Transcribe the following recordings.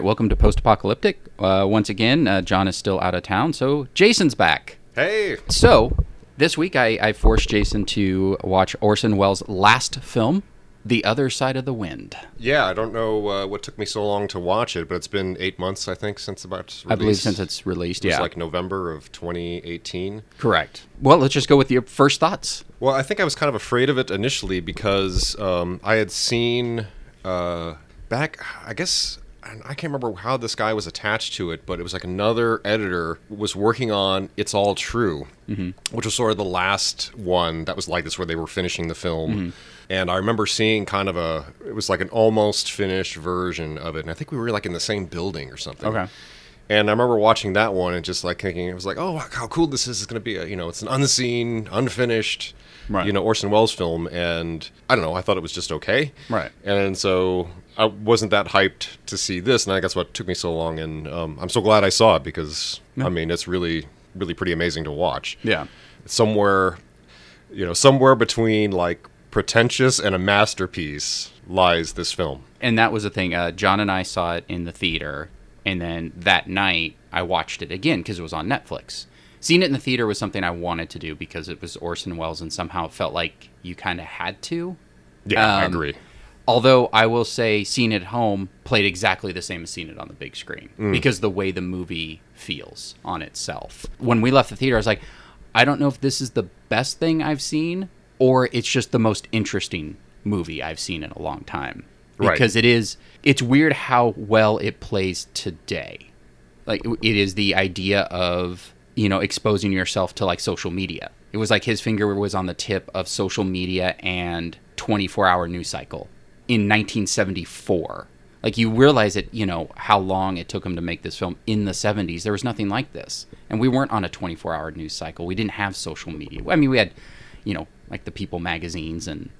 right, welcome to Post Apocalyptic. Uh, once again, uh, John is still out of town, so Jason's back. Hey. So, this week I, I forced Jason to watch Orson Welles' last film, The Other Side of the Wind. Yeah, I don't know uh, what took me so long to watch it, but it's been eight months, I think, since about. I believe since it's released, it was yeah. like November of 2018. Correct. Well, let's just go with your first thoughts. Well, I think I was kind of afraid of it initially because um, I had seen uh, back, I guess. And I can't remember how this guy was attached to it, but it was like another editor was working on "It's All True," mm-hmm. which was sort of the last one that was like this, where they were finishing the film. Mm-hmm. And I remember seeing kind of a, it was like an almost finished version of it, and I think we were like in the same building or something. Okay. And I remember watching that one and just like thinking, it was like, oh, how cool this is! It's going to be a, you know, it's an unseen, unfinished, Right. you know, Orson Welles film. And I don't know, I thought it was just okay. Right. And so I wasn't that hyped to see this, and I guess what took me so long. And um, I'm so glad I saw it because I mean, it's really, really pretty amazing to watch. Yeah. Somewhere, you know, somewhere between like pretentious and a masterpiece lies this film. And that was the thing. Uh, John and I saw it in the theater, and then that night I watched it again because it was on Netflix. Seeing it in the theater was something I wanted to do because it was Orson Welles, and somehow it felt like you kind of had to. Yeah, I Um, agree. Although I will say, seeing it at home played exactly the same as seeing it on the big screen mm. because the way the movie feels on itself. When we left the theater, I was like, I don't know if this is the best thing I've seen or it's just the most interesting movie I've seen in a long time. Right. Because it is, it's weird how well it plays today. Like it is the idea of you know exposing yourself to like social media. It was like his finger was on the tip of social media and 24 hour news cycle in 1974. Like you realize it, you know, how long it took him to make this film in the 70s. There was nothing like this. And we weren't on a 24 hour news cycle. We didn't have social media. I mean, we had, you know, like the People magazines and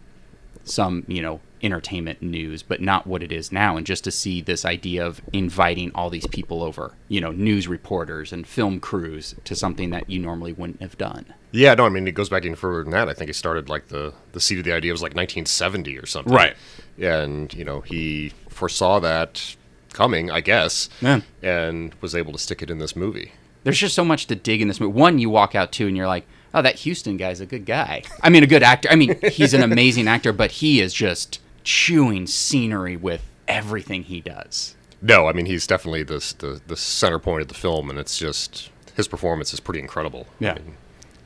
some, you know, entertainment news, but not what it is now. And just to see this idea of inviting all these people over, you know, news reporters and film crews to something that you normally wouldn't have done. Yeah, no, I mean it goes back even further than that. I think it started like the the seed of the idea was like 1970 or something. Right. And you know he foresaw that coming, I guess, Yeah. and was able to stick it in this movie. There's just so much to dig in this movie. One, you walk out to and you're like, oh, that Huston guy's a good guy. I mean, a good actor. I mean, he's an amazing actor, but he is just chewing scenery with everything he does. No, I mean he's definitely this the the center point of the film, and it's just his performance is pretty incredible. Yeah. I mean,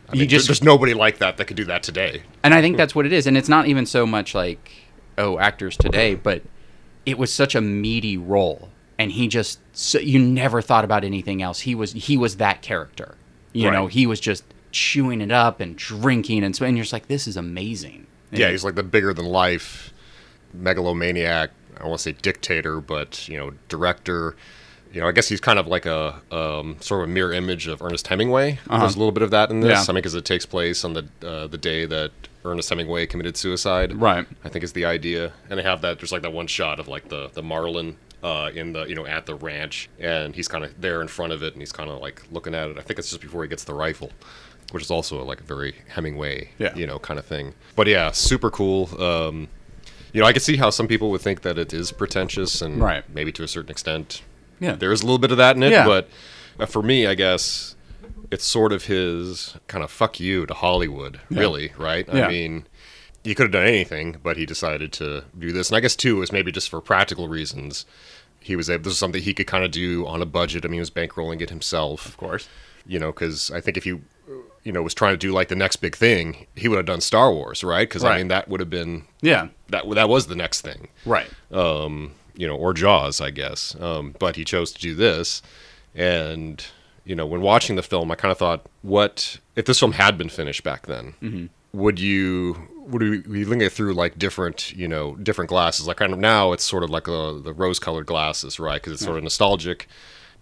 I You mean, just- there's nobody like that that could do that today. And I think that's what it is. And it's not even so much like, oh, actors today, but it was such a meaty role. And he just, so you never thought about anything else. He was, he was that character. You know, he was just chewing it up and drinking. And so, and you're just like, this is amazing. Yeah, he's like the bigger than life megalomaniac. I don't want to say dictator, but you know, director. You know, I guess he's kind of like a um, sort of a mirror image of Ernest Hemingway. There's a little bit of that in this. Uh-huh. Yeah. I mean, because it takes place on the uh, the day that Ernest Hemingway committed suicide. Right. I think is the idea, and they have that. There's like that one shot of like the the marlin uh, in the you know at the ranch, and he's kind of there in front of it, and he's kind of like looking at it. I think it's just before he gets the rifle, which is also like a very Hemingway, Yeah. you know, kind of thing. But yeah, super cool. Um, you know, I could see how some people would think that it is pretentious, and Right. maybe to a certain extent, Yeah. there is a little bit of that in it. Yeah. But uh, for me, I guess it's sort of his kind of fuck you to Hollywood, really, right? Yeah. I mean, he could have done anything, but he decided to do this. And I guess too is maybe just for practical reasons. He was able. This is something he could kind of do on a budget. I mean, he was bankrolling it himself, Of course. you know, because I think if you, you know, was trying to do like the next big thing, he would have done Star Wars, right? Because Right. I mean, that would have been Yeah. that that was the next thing Right. um, you know, or Jaws, I guess. Um, but he chose to do this, and you know, when watching the film, I kind of thought, what if this film had been finished back then? Mm-hmm. Would you would we be looking at it through like different, you know, different glasses? Like kind of now, it's sort of like a, the rose-colored glasses, right? Because it's sort of nostalgic.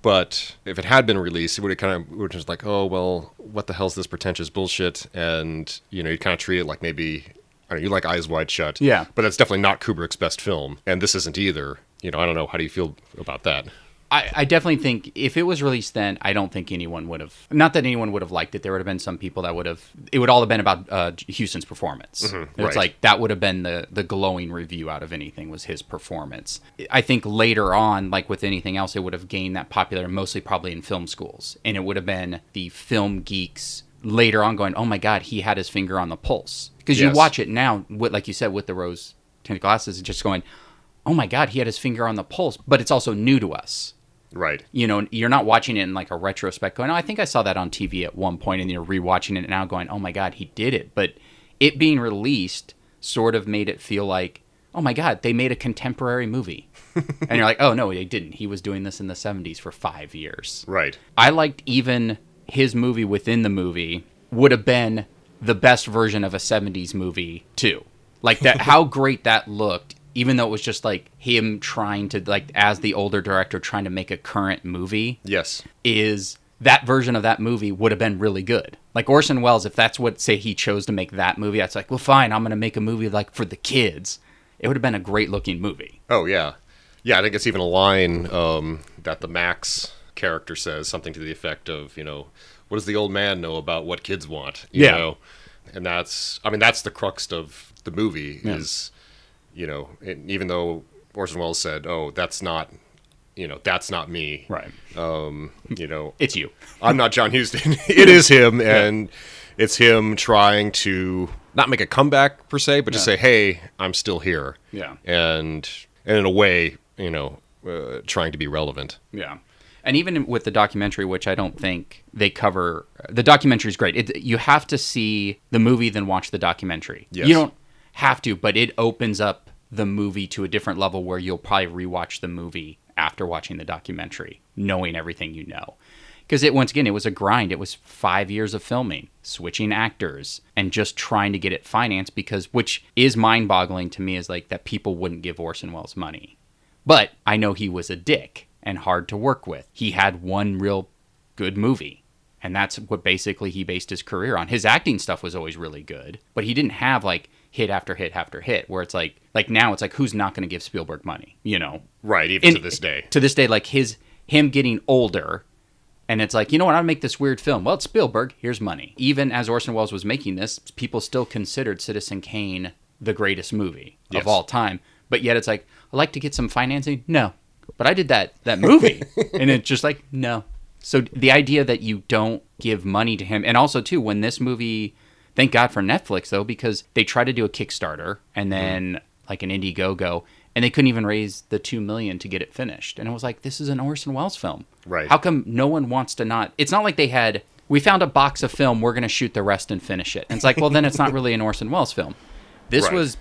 But if it had been released, it would have kind of would just like, oh well, what the hell's this pretentious bullshit? And you know, you'd kind of treat it like maybe I don't know, you like Eyes Wide Shut, Yeah. but that's definitely not Kubrick's best film, and this isn't either. You know, I don't know. How do you feel about that? I, I definitely think if it was released then, I don't think anyone would have. Not that anyone would have liked it. There would have been some people that would have. It would all have been about uh, Huston's performance. It's right. like that would have been the the glowing review out of anything was his performance. I think later on, like with anything else, it would have gained that popular, mostly probably in film schools, and it would have been the film geeks later on going, "Oh my God, he had his finger on the pulse." Because you watch it now, with, like you said, with the rose tinted glasses, and just going, "Oh my God, he had his finger on the pulse," but it's also new to us Right. you know, you're not watching it in like a retrospect going, oh, I think I saw that on TV at one point, and you're rewatching it now going, oh my God, he did it. But it being released sort of made it feel like, oh my God, they made a contemporary movie. and you're like, oh no, they didn't. He was doing this in the 70s for five years. Right. I liked even his movie within the movie would have been the best version of a 70s movie too. Like that how great that looked even though it was just like him trying to like as the older director trying to make a current movie Yes. is that version of that movie would have been really good. Like Orson Welles if that's what say he chose to make that movie that's like, well fine, I'm going to make a movie like for the kids. It would have been a great looking movie. Oh yeah, yeah. I think it's even a line um, that the Max character says something to the effect of, you know, what does the old man know about what kids want? You Yeah. know? and that's, I mean, that's the crux of the movie is, you know, even though Orson Welles said, "Oh, that's not, you know, that's not me," Right. you know, It's you. I'm not John Huston. it is him, and it's him trying to not make a comeback per se, but just Yeah. say, "Hey, I'm still here." Yeah. and and in a way, you know, uh, trying to be relevant. Yeah. And even with the documentary, which I don't think they cover, the documentary is great. It, you have to see the movie, then watch the documentary. Yes. You don't have to, but it opens up the movie to a different level where you'll probably rewatch the movie after watching the documentary, knowing everything you know. Because it once again, it was a grind. It was five years of filming, switching actors, and just trying to get it financed. Because which is mind-boggling to me is like that people wouldn't give Orson Welles money. But I know he was a dick and hard to work with. He had one real good movie. And that's what basically he based his career on. His acting stuff was always really good, but he didn't have like hit after hit after hit where it's like like now it's like who's not going to give Spielberg money, you know? Right, even And to this day. To this day like his him getting older and it's like, you know what, I'll make this weird film. Well, it's Spielberg, here's money. Even as Orson Welles was making this, people still considered Citizen Kane the greatest movie Yes. of all time. But yet it's like, I'd like to get some financing. No. But I did that that movie. and it's just like, no. So the idea that you don't give money to him and also too, when this movie thank God for Netflix though, because they tried to do a Kickstarter and mm-hmm. then like an Indiegogo and they couldn't even raise the two million to get it finished. And it was like, this is an Orson Welles film. Right. How come no one wants to not? It's not like they had. We found a box of film. We're going to shoot the rest and finish it. And it's like, well, then it's not really an Orson Welles film. This Right. was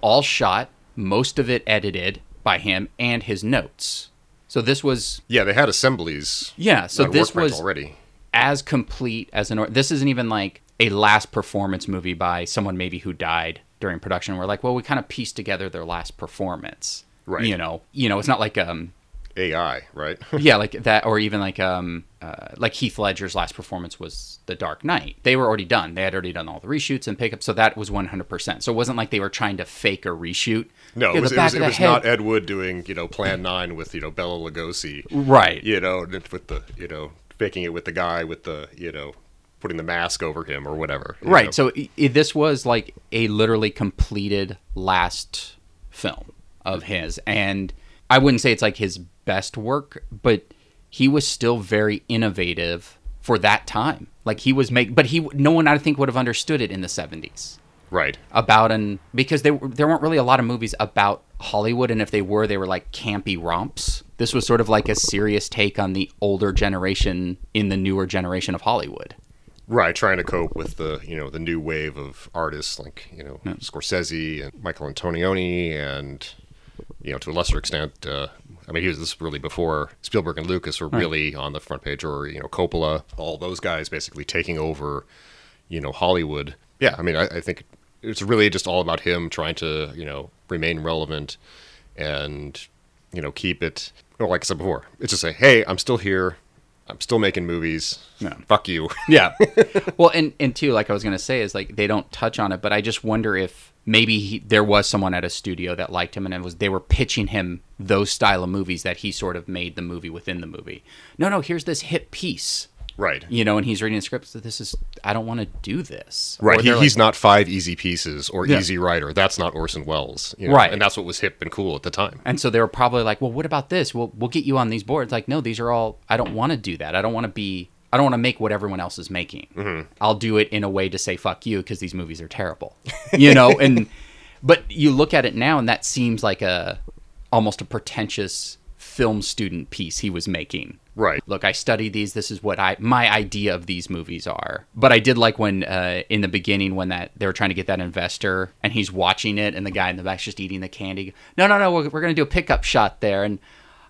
all shot, most of it edited by him and his notes. So this was Yeah, they had assemblies. yeah. So this was already. as complete as an. or- This isn't even like a last performance movie by someone maybe who died during production. We're like, well, we kind of pieced together their last performance. Right. You know. You know. It's not like um AI, right? yeah, like that, or even like um, uh, like Heath Ledger's last performance was The Dark Knight. They were already done. They had already done all the reshoots and pickups, so that was one hundred percent. So it wasn't like they were trying to fake a reshoot. no, it was, it was, it was not Ed Wood doing, you know, Plan 9 with, you know, Bela Lugosi, right. you know, with the, you know, faking it with the guy with the, you know, putting the mask over him or whatever. Right. know. So i i this was like a literally completed last film of his, and I wouldn't say it's like his best work, but he was still very innovative for that time. Like he was make, but he no one I think would have understood it in the seventies. Right. about an because there there weren't really a lot of movies about Hollywood, and if they were, they were like campy romps. This was sort of like a serious take on the older generation in the newer generation of Hollywood. Right, trying to cope with the you know the new wave of artists like you know Scorsese and Michael Antonioni and you know to a lesser extent, uh, I mean he was this really before Spielberg and Lucas were really on the front page, or you know Coppola, all those guys basically taking over, you know Hollywood. Yeah, I mean I, I think it's really just all about him trying to you know remain relevant and you know keep it. Well, like I said before, it's just say, hey, I'm still here. I'm still making movies. Yeah. Fuck you. Yeah. well, and and too, like I was gonna say, is like they don't touch on it, but I just wonder if maybe he, there was someone at a studio that liked him, and it was they were pitching him those style of movies that he sort of made the movie within the movie. No, no, here's this hit piece, Right. you know, and he's reading the script. So this is I don't want to do this. Right. He, they're he's like, not five easy pieces or Yeah. Easy Rider. That's not Orson Welles. you know, Right. And that's what was hip and cool at the time. And so they were probably like, "Well, what about this? We'll we'll get you on these boards." Like, no, these are all. I don't want to do that. I don't want to be. I don't want to make what everyone else is making. Mm-hmm. I'll do it in a way to say "fuck you" because these movies are terrible. You know, and but you look at it now, and that seems like a almost a pretentious film student piece he was making. Right. Look, I studied these. This is what I my idea of these movies are. But I did like when uh, in the beginning when that they were trying to get that investor and he's watching it and the guy in the back's just eating the candy. No, no, no. We're, we're gonna do a pickup shot there. And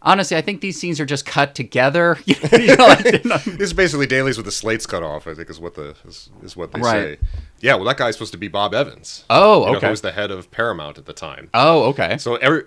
honestly, I think these scenes are just cut together. You know, like, they're not- This is basically dailies with the slates cut off. I think is what the is, is what they Right. say. Yeah. Well, that guy's supposed to be Bob Evans. oh, you know, okay. who was the head of Paramount at the time. oh, okay. So every,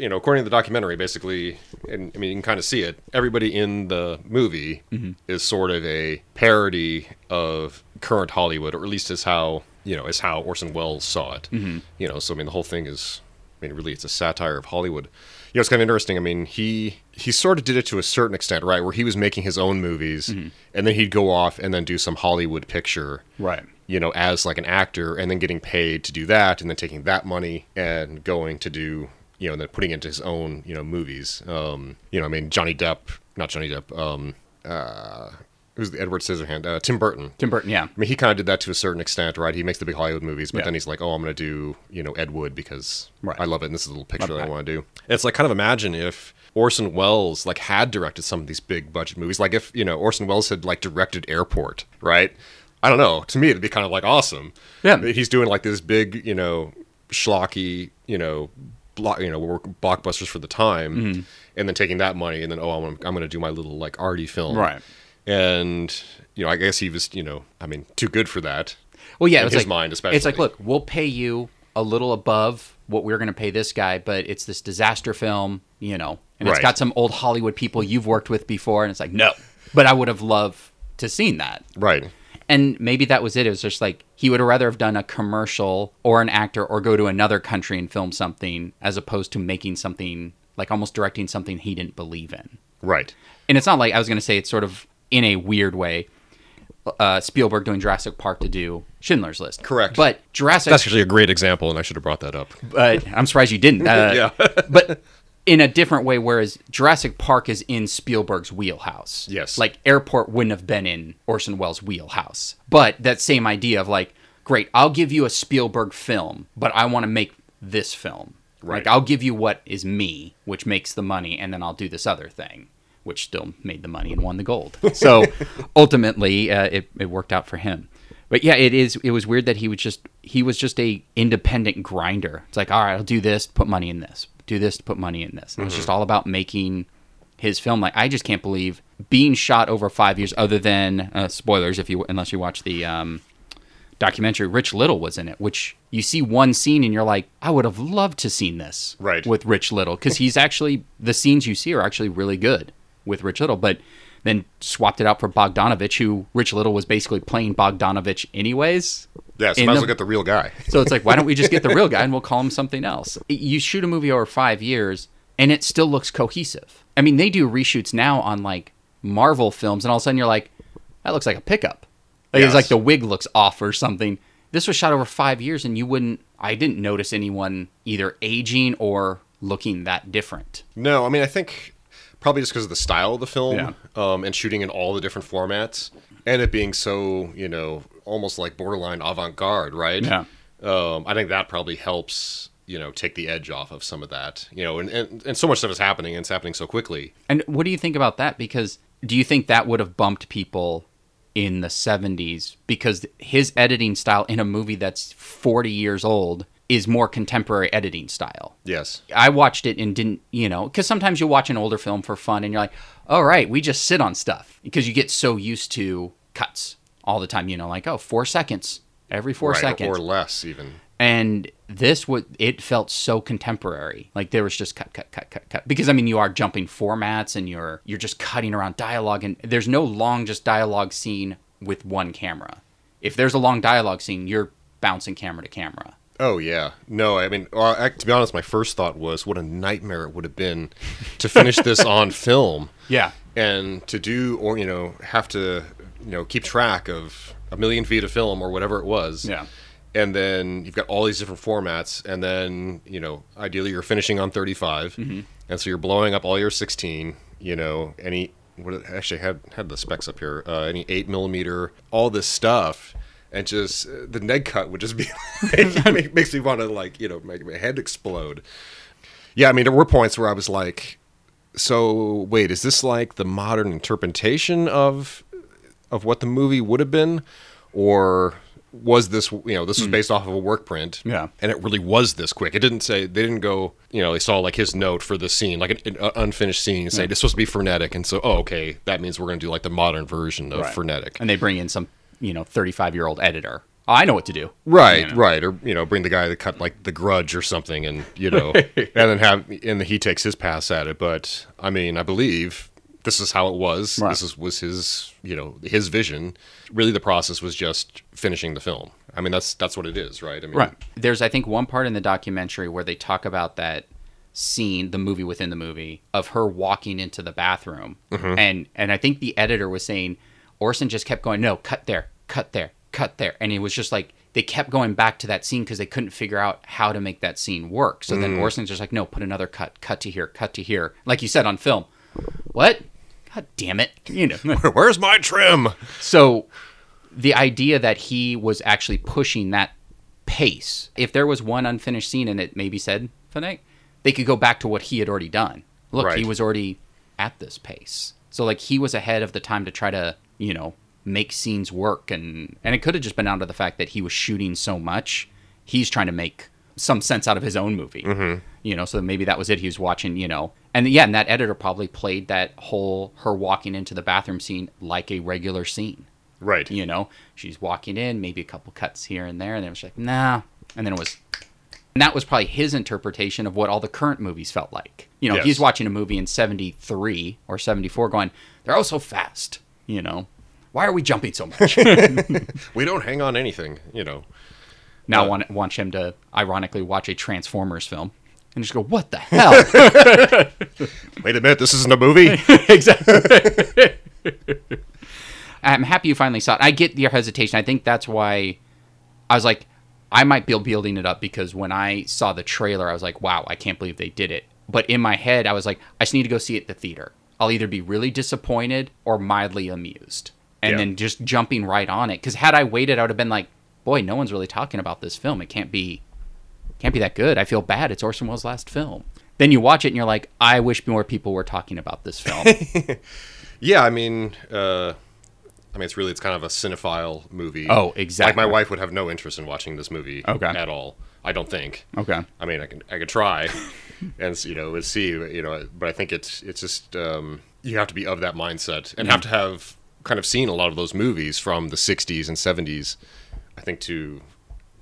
you know, according to the documentary, basically, and I mean, you can kind of see it. Everybody in the movie Mm-hmm. is sort of a parody of current Hollywood, or at least is how you know is how Orson Welles saw it. Mm-hmm. You know, so I mean, the whole thing is, I mean, really, it's a satire of Hollywood. You know, it's kind of interesting. I mean, he he sort of did it to a certain extent, right? Where he was making his own movies, Mm-hmm. and then he'd go off and then do some Hollywood picture, Right. you know, as like an actor and then getting paid to do that and then taking that money and going to do, you know, and then putting into his own, you know, movies. Um, you know, I mean, Johnny Depp, not Johnny Depp, um, uh, who's the Edward Scissorhand? Uh, Tim Burton. Tim Burton. Yeah. I mean, he kind of did that to a certain extent, right? He makes the big Hollywood movies, but Yeah. then he's like, "Oh, I'm going to do, you know, Ed Wood because Right. I love it, and this is a little picture that I want to do." It's like kind of imagine if Orson Welles like had directed some of these big budget movies, like if you know Orson Welles had like directed Airport, right? I don't know. To me, it'd be kind of like awesome. Yeah. he's doing like this big, you know, schlocky, you know, block, you know, work blockbusters for the time, Mm-hmm. and then taking that money, and then oh, I'm, I'm going to do my little like arty film, Right. and you know, I guess he was, you know, I mean, too good for that. Well, yeah, it's his like, mind It's like, look, we'll pay you a little above what we're going to pay this guy, but it's this disaster film, you know, and it's got some old Hollywood people you've worked with before, and it's like, no, but I would have loved to seen that. Right. And maybe that was it. It was just like he would rather have done a commercial or an actor or go to another country and film something as opposed to making something like almost directing something he didn't believe in. Right. And it's not like I was going to say it's sort of in a weird way. Uh, Spielberg doing Jurassic Park to do Schindler's List. Correct. But Jurassic That's actually a great example, and I should have brought that up. but I'm surprised you didn't. Uh, Yeah. but in a different way, whereas Jurassic Park is in Spielberg's wheelhouse. Yes. Like Airport wouldn't have been in Orson Welles' wheelhouse. But that same idea of like, great, I'll give you a Spielberg film, but I want to make this film. Right. Like I'll give you what is me, which makes the money, and then I'll do this other thing, which still made the money and won the gold. So ultimately, uh, it it worked out for him. But yeah, it is. It was weird that he was just he was just a independent grinder. It's like, all right, I'll do this, put money in this, do this, to put money in this. And It's just all about making his film. Like I just can't believe being shot over five years. Other than uh, spoilers, if you unless you watch the um, documentary, Rich Little was in it, which you see one scene and you're like, I would have loved to seen this Right. with Rich Little because he's actually the scenes you see are actually really good with Rich Little, but then swapped it out for Bogdanovich, who Rich Little was basically playing Bogdanovich anyways. Yeah, so might as well get the real guy. So it's like, why don't we just get the real guy and we'll call him something else? You shoot a movie over five years and it still looks cohesive. I mean, they do reshoots now on like Marvel films, and all of a sudden you're like, that looks like a pickup. Like it's like the wig looks off or something. This was shot over five years, and you wouldn't. I didn't notice anyone either aging or looking that different. No, I mean I think probably just because of the style of the film Yeah. um, and shooting in all the different formats and it being so you know almost like borderline avant-garde, right? Yeah. Um, I think that probably helps you know take the edge off of some of that. You know, and and, and so much stuff is happening and it's happening so quickly. And what do you think about that? Because do you think that would have bumped people in the 70s? Because his editing style in a movie that's 40 years old is more contemporary editing style. Yes. I watched it and didn't, you know, because sometimes you watch an older film for fun and you're like, all right, we just sit on stuff because you get so used to cuts all the time, you know, like, oh, four seconds every four Right, seconds. or less even. and this would it felt so contemporary like there was just cut cut cut cut cut because i mean you are jumping formats and you're you're just cutting around dialogue and there's no long just dialogue scene with one camera if there's a long dialogue scene you're bouncing camera to camera Oh yeah, no. I mean, ac- to be honest, my first thought was what a nightmare it would have been to finish this on film yeah and to do, or you know, have to, you know, keep track of a million feet of film or whatever it was. Yeah. And then you've got all these different formats, and then you know, ideally you're finishing on 35, Mm-hmm. and so you're blowing up all your 16. You know, any what actually had had the specs up here, uh, any eight millimeter, all this stuff and just the neg cut would just be it makes me want to like you know make my head explode. Yeah i mean there were points where i was like so wait is this like the modern interpretation of of what the movie would have been? Or was this you know this was hmm. based off of a work print Yeah. and it really was this quick? It didn't say they didn't go you know they saw like his note for the scene like an, an unfinished scene and say it's supposed to be frenetic. And so oh okay that means we're going to do like the modern version of Right. frenetic. And they bring in some you know 35 year old editor i know what to do Right, You know? right, or you know, bring the guy that cut like The Grudge or something, and you know, and then have and he takes his pass at it. But I mean, I believe this is how it was. Right. This is was his, you know, his vision. Really, the process was just finishing the film. I mean, that's that's what it is, right? I mean, Right. There's, I think, one part in the documentary where they talk about that scene, the movie within the movie, of her walking into the bathroom, mm-hmm. and and I think the editor was saying, Orson just kept going, no, cut there, cut there, cut there, and it was just like they kept going back to that scene because they couldn't figure out how to make that scene work. So then mm. Orson's just like, no, put another cut, cut to here, cut to here, like you said on film. What? God damn it! You know. Where's my trim? So the idea that he was actually pushing that pace, if there was one unfinished scene and it maybe said Finnick, they could go back to what he had already done. Look, Right. he was already at this pace. So like he was ahead of the time to try to, you know, make scenes work and and it could have just been out of the fact that he was shooting so much. He's trying to make some sense out of his own movie. Mm-hmm. You know, so maybe that was it. He was watching, you know, and yeah, and that editor probably played that whole her walking into the bathroom scene like a regular scene. Right. You know, she's walking in, maybe a couple cuts here and there, and then it was like, nah. And then it was, and that was probably his interpretation of what all the current movies felt like. You know, Yes. he's watching a movie in 73 or 74 going, they're all so fast. You know, why are we jumping so much? We don't hang on anything, you know. now Uh, want, want him to ironically watch a Transformers film and just go, what the hell? Wait a minute, this isn't a movie. exactly. I'm happy you finally saw it. I get your hesitation. I think that's why I was like, I might be building it up because when I saw the trailer, I was like, wow, I can't believe they did it. But in my head, I was like, I just need to go see it at the theater. I'll either be really disappointed or mildly amused. And Yeah. then just jumping right on it. Because had I waited, I would have been like, boy, no one's really talking about this film. It can't be can't be that good. I feel bad. It's Orson Welles' last film. Then you watch it and you're like, I wish more people were talking about this film. yeah, I mean, uh, I mean, it's really it's kind of a cinephile movie. Oh, exactly. Like my wife would have no interest in watching this movie Okay. at all. I don't think. okay. I mean, I can I could try, and you know, and see, you know, but I think it's it's just um, you have to be of that mindset and have to have kind of seen a lot of those movies from the '60s and '70s. I think to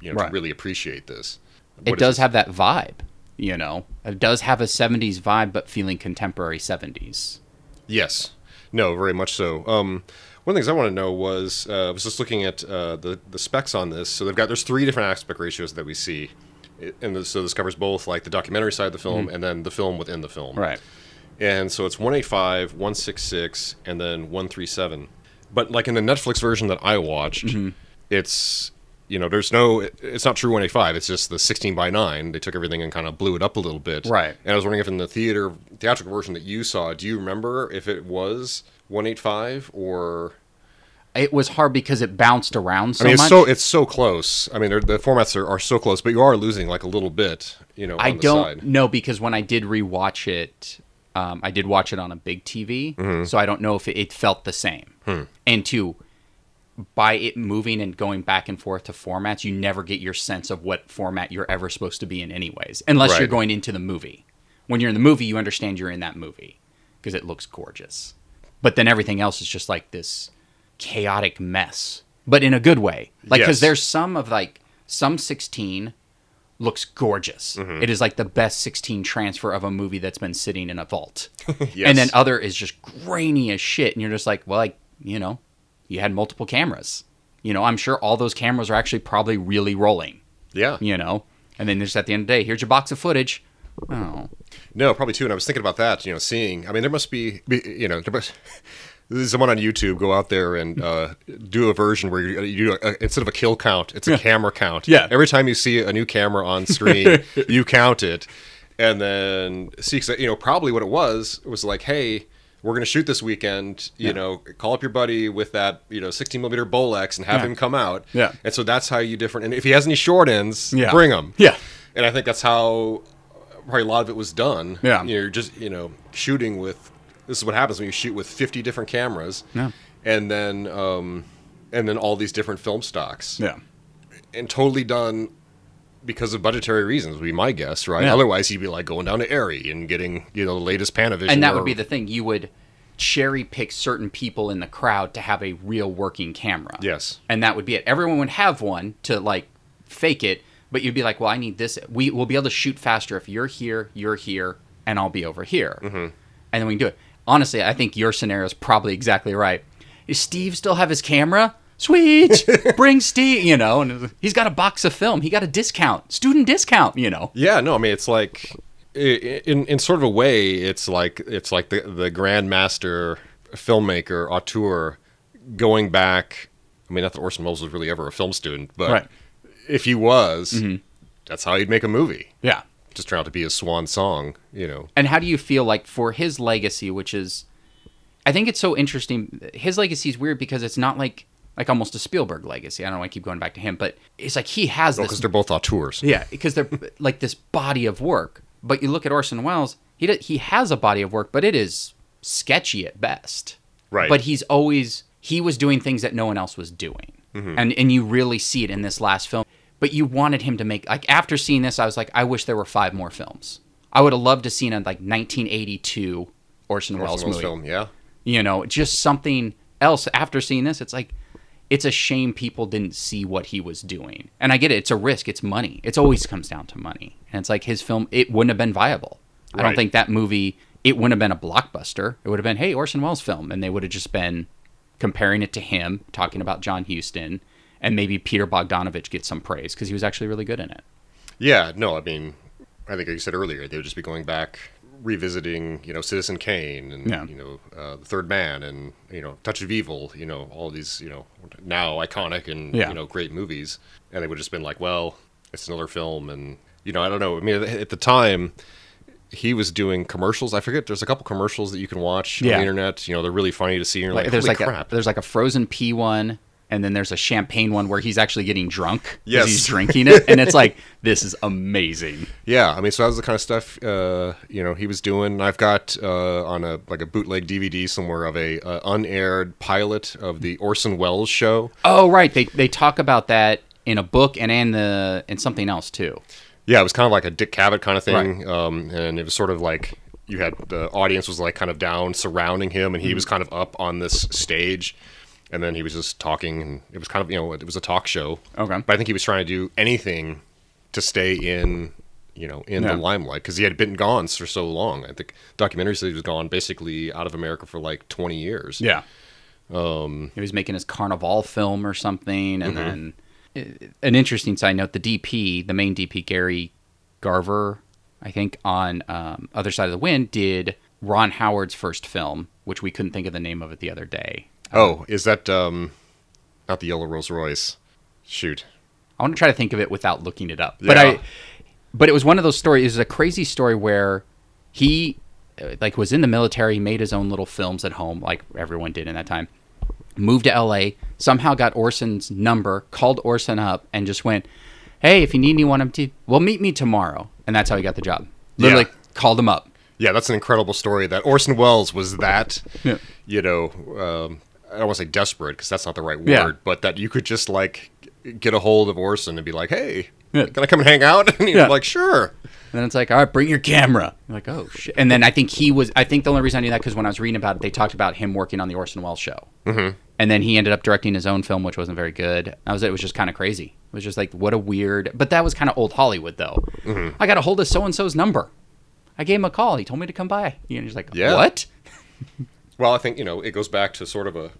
you know Right. to really appreciate this. It does this? have that vibe, you know. It does have a 70s vibe, but feeling contemporary 70s. Yes. No, very much so. Um, one of the things I want to know was uh, I was just looking at uh, the the specs on this. So they've got there's three different aspect ratios that we see, and so this covers both like the documentary side of the film and then the film within the film. Right. And so it's 185, 166, and then 137. But like in the Netflix version that I watched, Mm-hmm. it's you know there's no it's not true 185. It's just the 16 by 9. They took everything and kind of blew it up a little bit. Right. And I was wondering if in the theater theatrical version that you saw, do you remember if it was 185 or It was hard because it bounced around so I mean it's much. so it's so close. I mean the formats are, are so close, but you are losing like a little bit, you know, I the don't know because when I did rewatch it, um, I did watch it on a big TV, Mm-hmm. so I don't know if it, it felt the same. Hmm. And two, by it moving and going back and forth to formats, you never get your sense of what format you're ever supposed to be in, anyways, unless you're going into the movie. When you're in the movie, you understand you're in that movie because it looks gorgeous. But then everything else is just like this chaotic mess, but in a good way. Like because Yes. there's some of like some 16 looks gorgeous. Mm-hmm. It is like the best 16 transfer of a movie that's been sitting in a vault. Yes. And then other is just grainy as shit. And you're just like, well, like, you know, you had multiple cameras. You know, I'm sure all those cameras are actually probably really rolling, yeah. you know? And then just at the end of the day, here's your box of footage. Oh, No, probably too. And I was thinking about that. You know, seeing. I mean, there must be. you know, there must. Someone on YouTube go out there and uh, do a version where you, you do a, instead of a kill count, it's a camera count. Yeah. Every time you see a new camera on screen, you count it, and then see. you know, probably what it was was like, hey, we're going to shoot this weekend. You know, call up your buddy with that you know 16 millimeter Bolex and have Yeah. him come out. Yeah. And so that's how you different. And if he has any short ends, Yeah. bring them. Yeah. And I think that's how probably a lot of it was done. Yeah. You're just, you know, shooting with this is what happens when you shoot with 50 different cameras. Yeah. And then um and then all these different film stocks. yeah. And totally done because of budgetary reasons, would be my guess, right? Yeah. Otherwise he'd be like going down to Arri and getting, you know, the latest Panavision. And that or- would be the thing. You would cherry pick certain people in the crowd to have a real working camera. Yes. And that would be it. Everyone would have one to like fake it, but you'd be like, well, I need this. We will be able to shoot faster if you're here, you're here, and I'll be over here. Mm-hmm. And then we can do it. Honestly, I think your scenario is probably exactly right. Does Steve still have his camera? Sweet, bring Steve. You know, and he's got a box of film. He got a discount, student discount. You know. Yeah, no, I mean it's like in in sort of a way, it's like it's like the the grandmaster filmmaker auteur going back. I mean, not that Orson Welles was really ever a film student, but Right. if he was, mm-hmm. that's how he'd make a movie. Yeah. Just turned out to be a swan song, you know. And how do you feel like for his legacy, which is, I think it's so interesting. His legacy is weird because it's not like like almost a Spielberg legacy. I don't want to keep going back to him, but it's like he has this. Because they're both auteurs. Yeah, because they're like this body of work. But you look at Orson Welles, he does, he has a body of work, but it is sketchy at best. Right. But he's always he was doing things that no one else was doing, mm-hmm. and and you really see it in this last film. But you wanted him to make like after seeing this, I was like, I wish there were five more films. I would have loved to seen a like 1982 Orson, Welles Welles movie. film, yeah. You know, just something else. After seeing this, it's like it's a shame people didn't see what he was doing. And I get it; it's a risk, it's money. It always comes down to money. And it's like his film, it wouldn't have been viable. I don't think that movie. It wouldn't have been a blockbuster. It would have been, hey, Orson Welles film, and they would have just been comparing it to him, talking about John Huston, and maybe Peter Bogdanovich gets some praise because he was actually really good in it. Yeah, no, I mean, I think like you said earlier, they would just be going back, revisiting, you know, Citizen Kane and Yeah. you know, uh, The Third Man and you know, Touch of Evil, you know, all these, you know, now iconic and Yeah. you know, great movies, and they would just been like, well, it's another film, and you know, I don't know. I mean, at the time. He was doing commercials. I forget. There's a couple commercials that you can watch on the internet. You know, they're really funny to see. And like, Like, there's like crap. a there's like a frozen pea one, and then there's a champagne one where he's actually getting drunk. Yes. he's drinking it, and it's like this is amazing. Yeah, I mean, so that was the kind of stuff uh, you know he was doing. I've got uh, on a like a bootleg DVD somewhere of a uh, unaired pilot of the Orson Welles show. Oh right, they they talk about that in a book and in the in something else too. Yeah, it was kind of like a Dick Cavett kind of thing, Right. um, and it was sort of like you had the audience was like kind of down surrounding him, and he was kind of up on this stage, and then he was just talking, and it was kind of you know it was a talk show. Okay. but I think he was trying to do anything to stay in. You know, in Yeah. the limelight because he had been gone for so long. I think documentary said he was gone basically out of America for like twenty years. Yeah. Um, he was making his Carnival film or something, and then uh, an interesting side note: the DP, the main DP, Gary Graver, I think on um, Other Side of the Wind, did Ron Howard's first film, which we couldn't think of the name of it the other day. Oh, is that um, not the yellow Rolls Royce? Shoot. I want to try to think of it without looking it up. But Yeah. I, but it was one of those stories. It was a crazy story where he, uh, like, was in the military, made his own little films at home, like everyone did in that time. Moved to L.A. Somehow got Orson's number, called Orson up, and just went, "Hey, if you need anyone, to well, meet me tomorrow." And that's how he got the job. Literally Yeah. called him up. Yeah, that's an incredible story. That Orson Welles was that, Yeah. you know, um, I don't want to say desperate because that's not the right word, Yeah. but that you could just like get a hold of Orson and be like, "Hey, Yeah. can I come and hang out?" And he'd Yeah. like, "Sure." And then it's like, all right, bring your camera. You're like, oh shit. And then I think he was. I think the only reason I knew that because when I was reading about it, they talked about him working on the Orson Welles show. Mm-hmm. and then he ended up directing his own film, which wasn't very good. That was it. It was just kind of crazy. It was just like what a weird. But that was kind of old Hollywood, though. I got a hold of so and so's number. I gave him a call. He told me to come by. And he's like, Yeah. what? Well, I think you know it goes back to sort of a,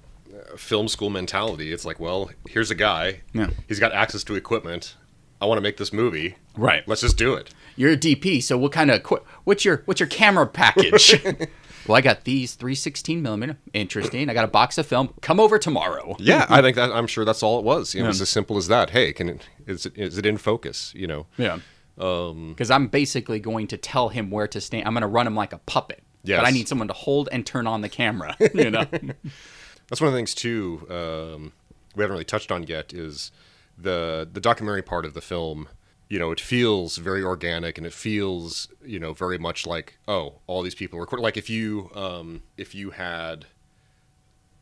film school mentality. It's like, well, here's a guy. Yeah. He's got access to equipment. I want to make this movie. Right. Let's just do it. You're a DP, so what kind of what's your what's your camera package? well, I got these 316 millimeter. Interesting. I got a box of film. Come over tomorrow. Yeah, I think that I'm sure that's all it was. It was as simple as that. Hey, can it is it is it in focus? You know. Yeah. Um, because I'm basically going to tell him where to stand. I'm going to run him like a puppet. Yes. But I need someone to hold and turn on the camera. You know. That's one of the things too. Um, we haven't really touched on yet is the the documentary part of the film. You know, it feels very organic and it feels you know very much like oh, all these people record. Like if you um, if you had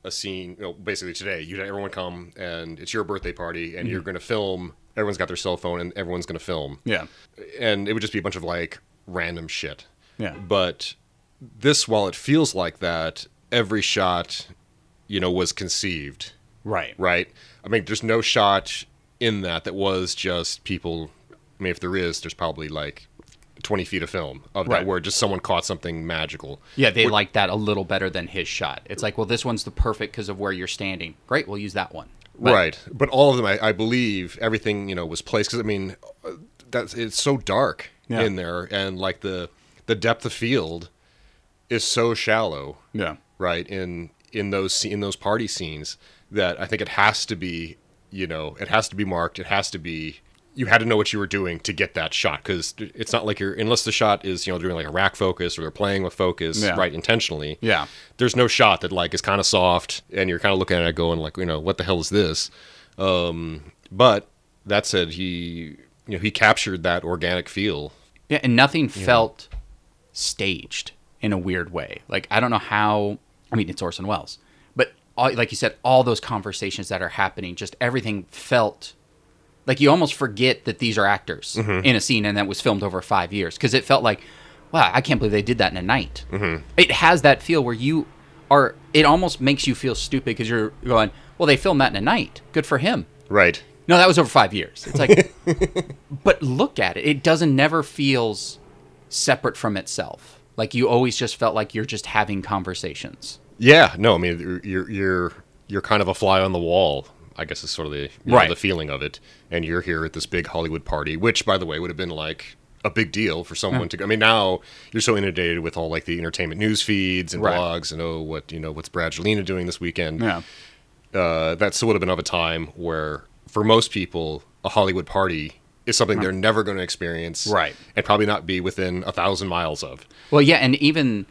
a scene, you know, basically today, you'd have everyone come and it's your birthday party and you're going to film. Everyone's got their cell phone and everyone's going to film. yeah. and it would just be a bunch of like random shit. Yeah. But this, while it feels like that, every shot, you know, was conceived, Right. right? I mean, there's no shot in that that was just people. I mean, if there is, there's probably like 20 feet of film of Right. that where just someone caught something magical. Yeah, they like that a little better than his shot. It's like, well, this one's the perfect because of where you're standing. Great, we'll use that one. But- right. But all of them, I, I believe, everything you know was placed because I mean, uh, that's it's so dark Yeah. in there, and like the the depth of field is so shallow. Yeah. right in in those in those party scenes that I think it has to be you know it has to be marked it has to be you had to know what you were doing to get that shot because it's not like you're unless the shot is you know doing like a rack focus or they're playing with focus Yeah. right intentionally Yeah. there's no shot that like is kind of soft and you're kind of looking at it going like you know what the hell is this um but that said he you know he captured that organic feel Yeah, and nothing felt staged in a weird way. Like I don't know how. I mean, it's Orson Welles, but all, like you said, all those conversations that are happening, just everything felt like you almost forget that these are actors mm-hmm. in a scene and that was filmed over five years because it felt like, wow, I can't believe they did that in a night. Mm-hmm. It has that feel where you are. It almost makes you feel stupid because you're going, well, they filmed that in a night. Good for him. right No, that was over five years. It's like, but look at it. It doesn't never feels separate from itself. Like you always just felt like you're just having conversations. Yeah, no, I mean you're you're you're, kind of a fly on the wall. I guess is sort of the you know, Right. the feeling of it, and you're here at this big Hollywood party, which, by the way, would have been like a big deal for someone to. go. I mean, now you're so inundated with all like the entertainment news feeds and Right. blogs, and oh, what you know, what's Brad Jelena doing this weekend? Yeah. uh, that still would have been of a time where, for most people, a Hollywood party is something they're never going to experience, Right. And probably not be within a thousand miles of. Well, yeah, and even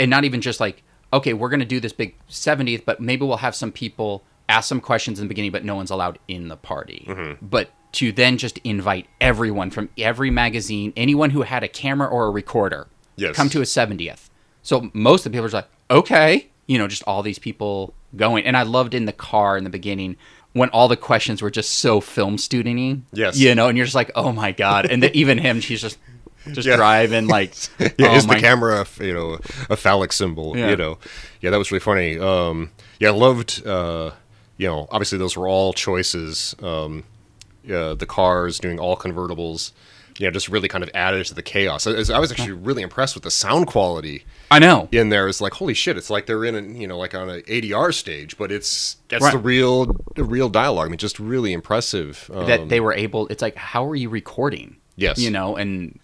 and not even just like okay, we're going to do this big 70th, but maybe we'll have some people ask some questions in the beginning, but no one's allowed in the party. Mm-hmm. But to then just invite everyone from every magazine, anyone who had a camera or a recorder, Yes. come to a 70th. So most of the people are just like, okay, you know, just all these people going. And I loved in the car in the beginning when all the questions were just so film studenty. Yes. You know, and you're just like, oh my God. And the, even him, she's just just Yeah. driving like Yeah, oh is the camera, you know, a phallic symbol? Yeah. You know, yeah, that was really funny. Um, yeah, I loved. Uh, you know, obviously those were all choices. Um, uh, the cars doing all convertibles. You know, just really kind of added to the chaos. I, I was actually really impressed with the sound quality I know. in there. It's like holy shit! It's like they're in, a, you know, like on an ADR stage, but it's that's Right. the real, the real dialogue. I mean, just really impressive. Um, that they were able it's like how are you recording Yes. you know and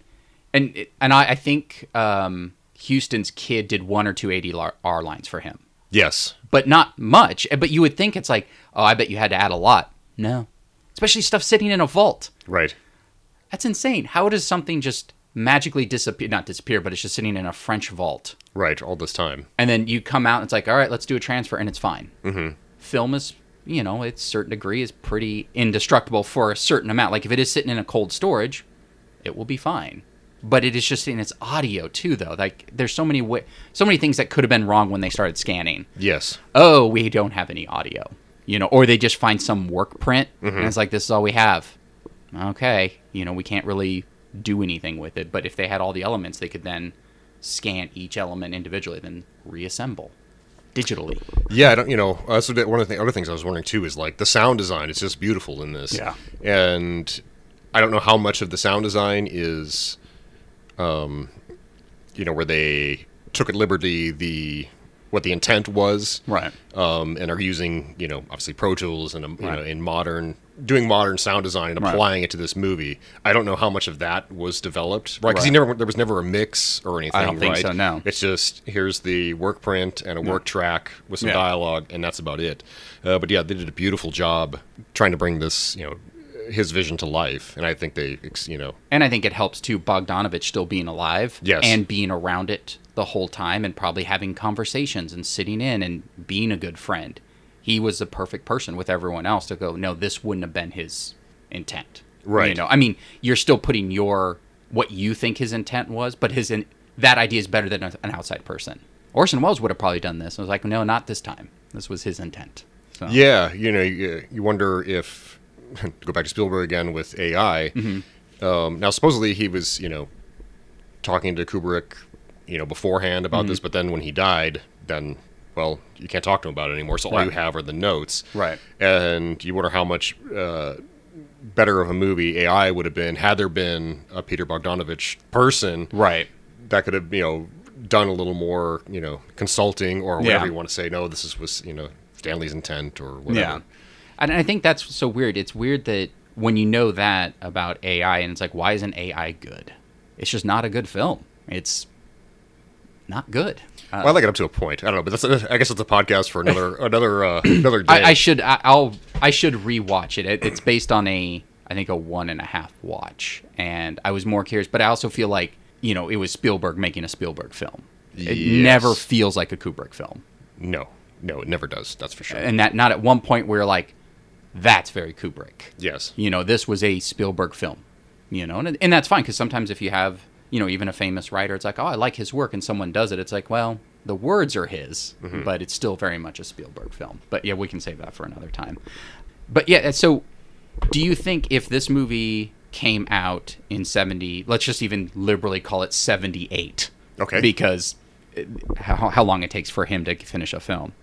and and i, I think um Huston's kid did one or two adr lines for him yes, but not much but you would think it's like oh i bet you had to add a lot no especially stuff sitting in a vault right. That's insane. How does something just magically disappear not disappear but it's just sitting in a french vault. Right, all this time. and then you come out and it's like all right let's do a transfer and it's fine. Mm-hmm. film is you know it's certain degree is pretty indestructible for a certain amount. Like if it is sitting in a cold storage it will be fine. But it is just in its audio too though. Like there's so many wa- so many things that could have been wrong when they started scanning. Yes, oh we don't have any audio you know or they just find some work print and it's like this is all we have. Okay you know we can't really do anything with it but if they had all the elements they could then scan each element individually then reassemble digitally. Yeah, I don't. You know, that's one of the other things I was wondering too is like the sound design. It's just beautiful in this. Yeah. and I don't know how much of the sound design is, um, you know, where they took at liberty the what the intent was, Right. um, and are using you know obviously Pro Tools and um, you Right. know in modern doing modern sound design and Right. applying it to this movie. I don't know how much of that was developed, right? Because he never there was never a mix or anything. I don't think right? so, no. It's just here's the work print and a work track with some Yeah. dialogue, and that's about it. Uh, but yeah, they did a beautiful job trying to bring this, you know, his vision to life, and I think they, you know, And I think it helps too Bogdanovich still being alive Yes. and being around it the whole time and probably having conversations and sitting in and being a good friend. He was the perfect person with everyone else to go, no, this wouldn't have been his intent. Right. You know, I mean, you're still putting your what you think his intent was, but his in, that idea is better than an outside person. Orson Welles would have probably done this. I was like, no, not this time. This was his intent. So, yeah, you know, you, you wonder if go back to Spielberg again with AI. Mm-hmm. Um, now, supposedly he was, you know, talking to Kubrick, you know, beforehand about Mm-hmm. this, but then when he died, then well, you can't talk to him about it anymore. So all you have are the notes, Right. And you wonder how much uh, better of a movie AI would have been had there been a Peter Bogdanovich person Right. that could have, you know, done a little more, you know, consulting or whatever Yeah. you want to say. No, this is was, you know, Stanley's intent or whatever. And I think that's so weird. It's weird that when you know that about AI, and it's like, why isn't AI good? It's just not a good film. It's not good. Uh, Well, I like it up to a point. I don't know, but that's I guess it's a podcast for another another uh, another day. I, I should. I, I'll. I should rewatch it. it. It's based on a. I think a one and a half watch, and I was more curious. But I also feel like you know it was Spielberg making a Spielberg film. It Yes. never feels like a Kubrick film, no, no, it never does. That's for sure. and that not at one point where like, that's very Kubrick. yes. you know, this was a Spielberg film, you know, and, and that's fine because sometimes if you have, you know, even a famous writer, it's like, oh, I like his work, and someone does it, it's like, well, the words are his, mm-hmm. but it's still very much a Spielberg film. But yeah, we can save that for another time. But yeah, so do you think if this movie came out in 70, let's just even liberally call it 78, Okay. because uh, how, how long it takes for him to finish a film,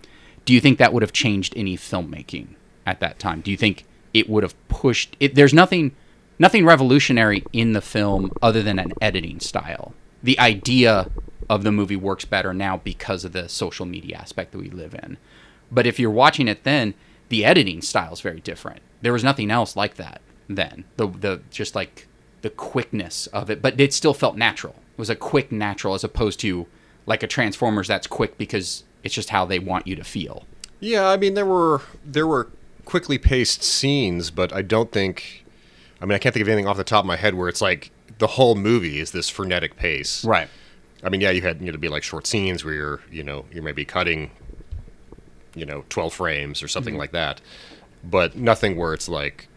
do you think that would have changed any filmmaking at that time? Do you think it would have pushed it? There's nothing, nothing revolutionary in the film other than an editing style. The idea of the movie works better now because of the social media aspect that we live in. But if you're watching it then, the editing style is very different. There was nothing else like that then. The the just like the quickness of it, but it still felt natural. It was a quick natural as opposed to like a Transformers that's quick because it's just how they want you to feel. Yeah, I mean there were there were quickly paced scenes, but I don't think. I mean, I can't think of anything off the top of my head where it's like the whole movie is this frenetic pace. Right. I mean, yeah, you had you know to be like short scenes where you're you know you're maybe cutting, you know, twelve frames or Mm-hmm. something like that, but nothing where it's like,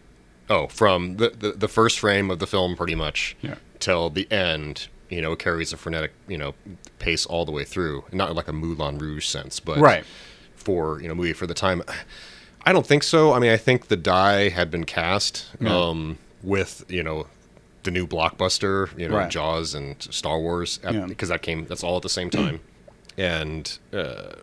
oh, from the, the the first frame of the film pretty much Yeah. till the end, you know, it carries a frenetic you know pace all the way through, not like a Moulin Rouge sense, but Right. for you know movie for the time. I don't think so. I mean, I think the die had been cast Yeah. um, with you know the new blockbuster, you know Right. Jaws and Star Wars, at, Yeah. because that came. That's all at the same time, and uh,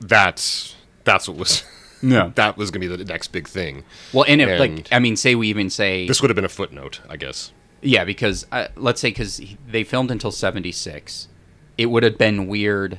that's that's what was Yeah. that was going to be the next big thing. Well, and if like I mean, say we even say This would have been a footnote, I guess. Yeah, because uh, let's say because they filmed until '76, it would have been weird.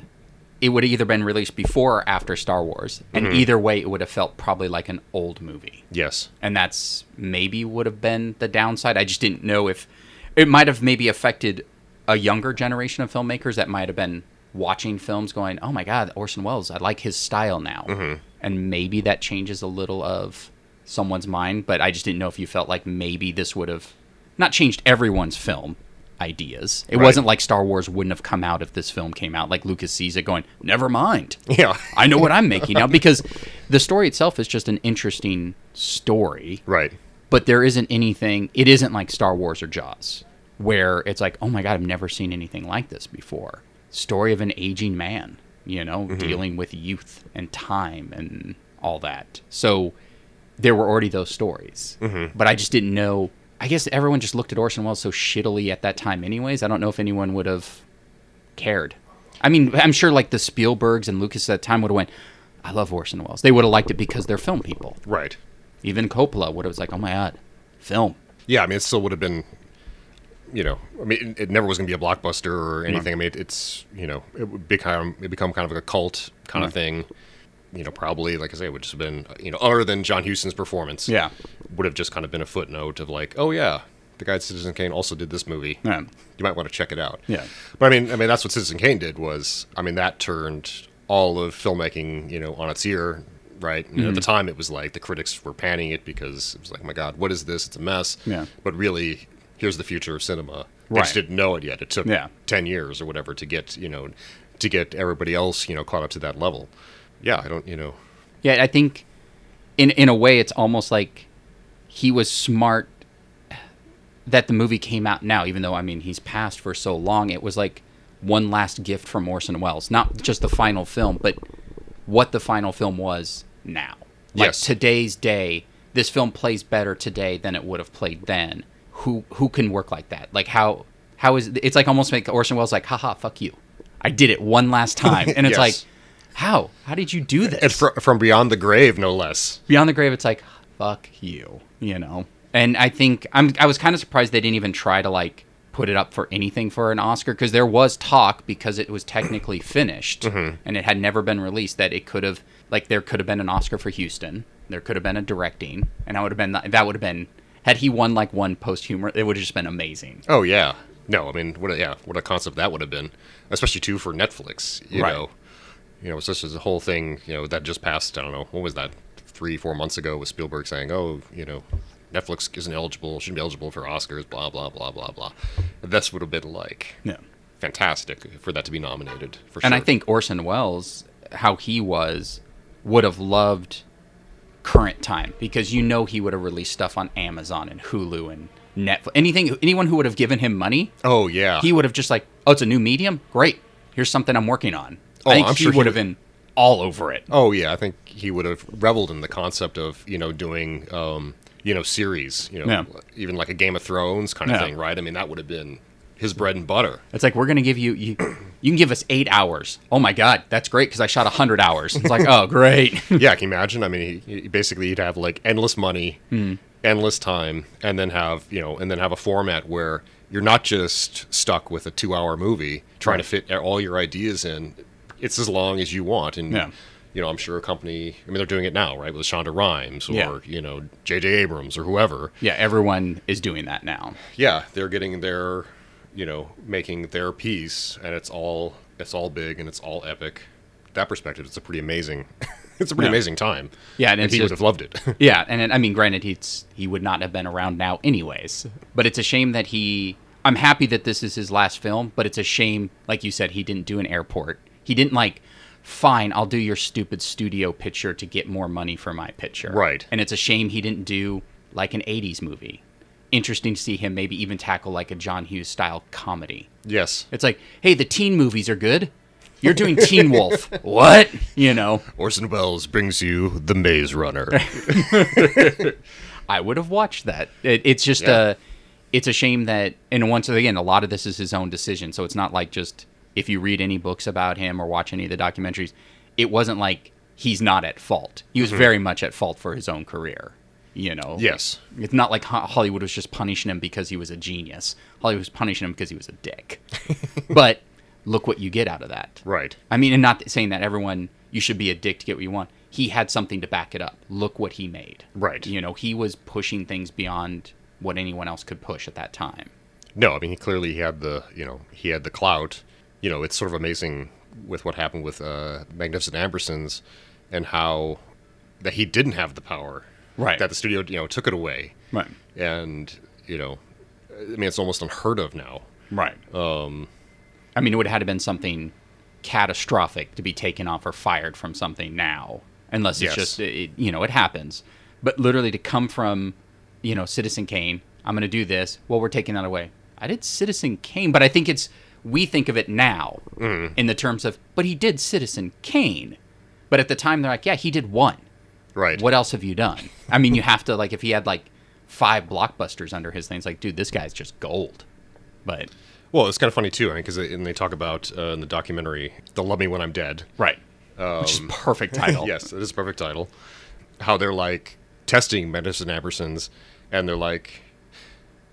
It would have either been released before or after Star Wars, and Mm-hmm. either way, it would have felt probably like an old movie, Yes. and that's maybe would have been the downside. I just didn't know if it might have maybe affected a younger generation of filmmakers that might have been watching films, going, "Oh my God, Orson Welles! I like his style now," Mm-hmm. and maybe that changes a little of someone's mind. But I just didn't know if you felt like maybe this would have not changed everyone's film ideas. It Right. wasn't like Star Wars wouldn't have come out if this film came out. Like Lucas sees it going, never mind. Yeah. I know what I'm making now because the story itself is just an interesting story, Right. but there isn't anything. It isn't like Star Wars or Jaws, where it's like, oh my god, I've never seen anything like this before. Story of an aging man, you know, mm-hmm. dealing with youth and time and all that. So there were already those stories, mm-hmm. but I just didn't know. I guess everyone just looked at Orson Welles so shittily at that time, anyways. I don't know if anyone would have cared. I mean, I'm sure like the Spielbergs and Lucas at that time would have went, I love Orson Welles. They would have liked it because they're film people. Right. Even Coppola would have was like, oh my god, film. Yeah, I mean, it still would have been, you know, I mean, it, it never was going to be a blockbuster or anything. I mean, it, it's, you know, it would become it become kind of like a cult kind of thing. You know, probably like I say, it would just have been, you know, other than John Huston's performance. Yeah. would have just kind of been a footnote of like, oh yeah, the guy at Citizen Kane also did this movie. Yeah. You might want to check it out. Yeah. But I mean, I mean, that's what Citizen Kane did. Was I mean, that turned all of filmmaking, you know, on its ear. Right. Mm-hmm. At the time, it was like the critics were panning it because it was like, oh my God, what is this? It's a mess. Yeah. But really, here's the future of cinema. They Right. just didn't know it yet. It took Yeah. ten years or whatever to get you know to get everybody else you know caught up to that level. Yeah, I don't you know. Yeah, I think in in a way it's almost like he was smart that the movie came out now, even though I mean he's passed for so long. It was like one last gift from Orson Welles, not just the final film, but what the final film was now. Like Yes. today's day, this film plays better today than it would have played then. Who who can work like that? Like how how is it's like almost like Orson Welles like, haha, fuck you. I did it one last time. And it's Yes. like, how? How did you do this? And fr- from beyond the grave, no less. Beyond the Grave, it's like, fuck you, you know. And I think I'm I was kind of surprised they didn't even try to like put it up for anything for an Oscar because there was talk because it was technically finished mm-hmm. and it had never been released that it could have like there could have been an Oscar for Huston, there could have been a directing, and that would have been that would have been had he won like one post humor, it would have just been amazing. Oh yeah. No, I mean, what a, yeah, what a concept that would have been, especially too for Netflix. You Right. know, you know, it's just a whole thing. You know, that just passed. I don't know what was that three, four months ago with Spielberg saying, "Oh, you know, Netflix isn't eligible, shouldn't be eligible for Oscars." Blah blah blah blah blah. This would have been like Yeah. fantastic for that to be nominated for And sure. I think Orson Welles, how he was, would have loved current time because you know he would have released stuff on Amazon and Hulu and Netflix. Anything, anyone who would have given him money, Oh yeah. he would have just like, oh, it's a new medium, great. Here's something I'm working on. Oh, I think I'm he sure he would have been all over it. Oh yeah, I think he would have reveled in the concept of you know doing um, you know series, you know, Yeah. even like a Game of Thrones kind of Yeah. thing, right? I mean, that would have been his bread and butter. It's like we're gonna give you you, you can give us eight hours. Oh my god, that's great because I shot hundred hours. It's like oh great. yeah, can you imagine? I mean, he, he basically he'd have like endless money, Hmm. endless time, and then have you know, and then have a format where you're not just stuck with a two-hour movie trying to fit all your ideas in. It's as long as you want, and Yeah. you know, I'm sure a company. I mean, they're doing it now, right, with Shonda Rhimes or Yeah. you know, J.J. Abrams or whoever. yeah, everyone is doing that now. Yeah, they're getting their, you know, making their piece, and it's all it's all big and it's all epic. That perspective, it's a pretty amazing. it's a pretty Yeah. amazing time. Yeah, and and he would have loved it. Yeah, and it, I mean, granted, he's he would not have been around now, anyways. But it's a shame that he. I'm happy that this is his last film, but it's a shame, like you said, he didn't do an airport. He didn't like, fine, I'll do your stupid studio picture to get more money for my picture. Right. And it's a shame he didn't do like an '80s movie. Interesting to see him maybe even tackle like a John Hughes style comedy. yes, It's like, hey, the teen movies are good. You're doing Teen Wolf. what? You know. Orson Welles brings you The Maze Runner. I would have watched that. It, it's just Yeah. a, it's a shame that, and once again, a lot of this is his own decision. So it's not like just if you read any books about him or watch any of the documentaries, it wasn't like he's not at fault. He was mm-hmm. very much at fault for his own career. You know. yes, It's not like Hollywood was just punishing him because he was a genius. Hollywood was punishing him because he was a dick. but look what you get out of that. right. I mean, and not saying that everyone you should be a dick to get what you want. He had something to back it up. Look what he made. Right. You know, he was pushing things beyond what anyone else could push at that time. No, I mean he clearly had the you know he had the clout. You know, it's sort of amazing with what happened with uh, Magnificent Ambersons and how that he didn't have the power. Right. That the studio you know took it away. Right. And you know, I mean it's almost unheard of now. Right. Um. I mean, it would have had to been something catastrophic to be taken off or fired from something now, unless it's Yes. just it, you know it happens. But literally to come from, you know, Citizen Kane, I'm going to do this. Well, we're taking that away. I did Citizen Kane, but I think it's we think of it now in the terms of, but he did Citizen Kane. But at the time, they're like, yeah, he did one. Right. What else have you done? I mean, you have to like if he had like five blockbusters under his thing, it's like, dude, this guy's just gold. But Well, it's kind of funny too, I mean, because and they talk about uh, in the documentary, "They'll Love Me When I'm Dead." Right. Which is perfect title. yes, it is a perfect title. How they're like testing Magnificent Ambersons, and they're like,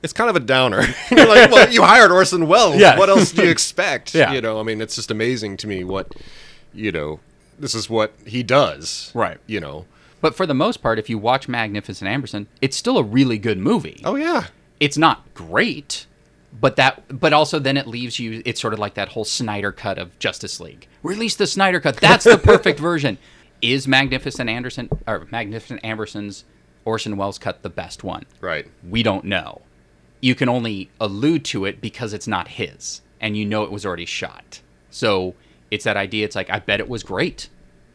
it's kind of a downer. You're like, well, you hired Orson Welles. Yeah. What else do you expect? Yeah. You know, I mean, it's just amazing to me what, you know, this is what he does. Right. You know. But for the most part, if you watch Magnificent Amberson, it's still a really good movie. Oh yeah. It's not great, but that but also then it leaves you it's sort of like that whole Snyder cut of Justice League. Release the Snyder cut. That's the perfect version. Is Magnificent Anderson or Magnificent Amberson's Orson Welles cut the best one? Right. We don't know. You can only allude to it because it's not his and you know it was already shot. So it's that idea it's like I bet it was great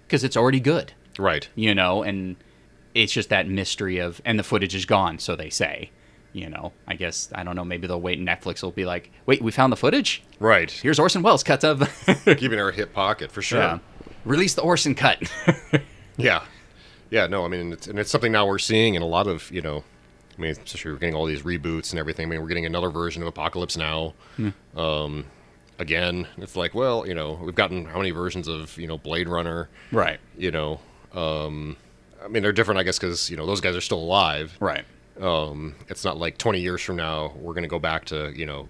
because it's already good Right. you know, and it's just that mystery of, and the footage is gone, so they say, you know. I guess I don't know. Maybe they'll wait. And Netflix will be like, wait, we found the footage. Right. Here's Orson Welles cut of. Keeping our hip pocket for sure. yeah. Release the Orson cut. Yeah. Yeah, no, I mean, it's, and it's something now we're seeing in a lot of, you know, I mean, especially we're getting all these reboots and everything. I mean, we're getting another version of Apocalypse Now. Um, again, it's like, well, you know, we've gotten how many versions of, you know, Blade Runner, right. you know. Um, I mean, they're different, I guess, because, you know, those guys are still alive. Right. Um, it's not like 20 years from now, we're going to go back to, you know,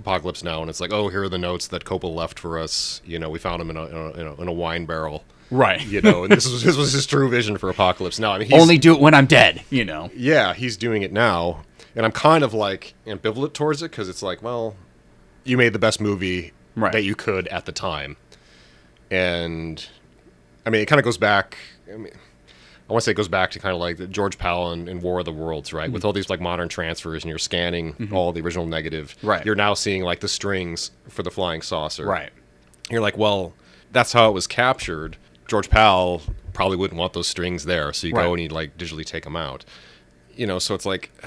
Apocalypse Now, and it's like, oh, here are the notes that Coppola left for us. You know, we found them in a, in a, in a, in a wine barrel. Right. You know, and this was this was his true vision for Apocalypse Now. I mean, he's, Only do it when I'm dead. You know. yeah, he's doing it now, and I'm kind of like ambivalent towards it because it's like, well, you made the best movie Right. that you could at the time, and I mean, it kind of goes back. I mean, I want to say it goes back to kind of like the George Pal in, in War of the Worlds, right? Mm-hmm. With all these like modern transfers, and you're scanning all the original negative. Right. You're now seeing like the strings for the flying saucer. Right. You're like, well, that's how it was captured. George Pal probably wouldn't want those strings there, so you Right. go and you like digitally take them out. You know, so it's like,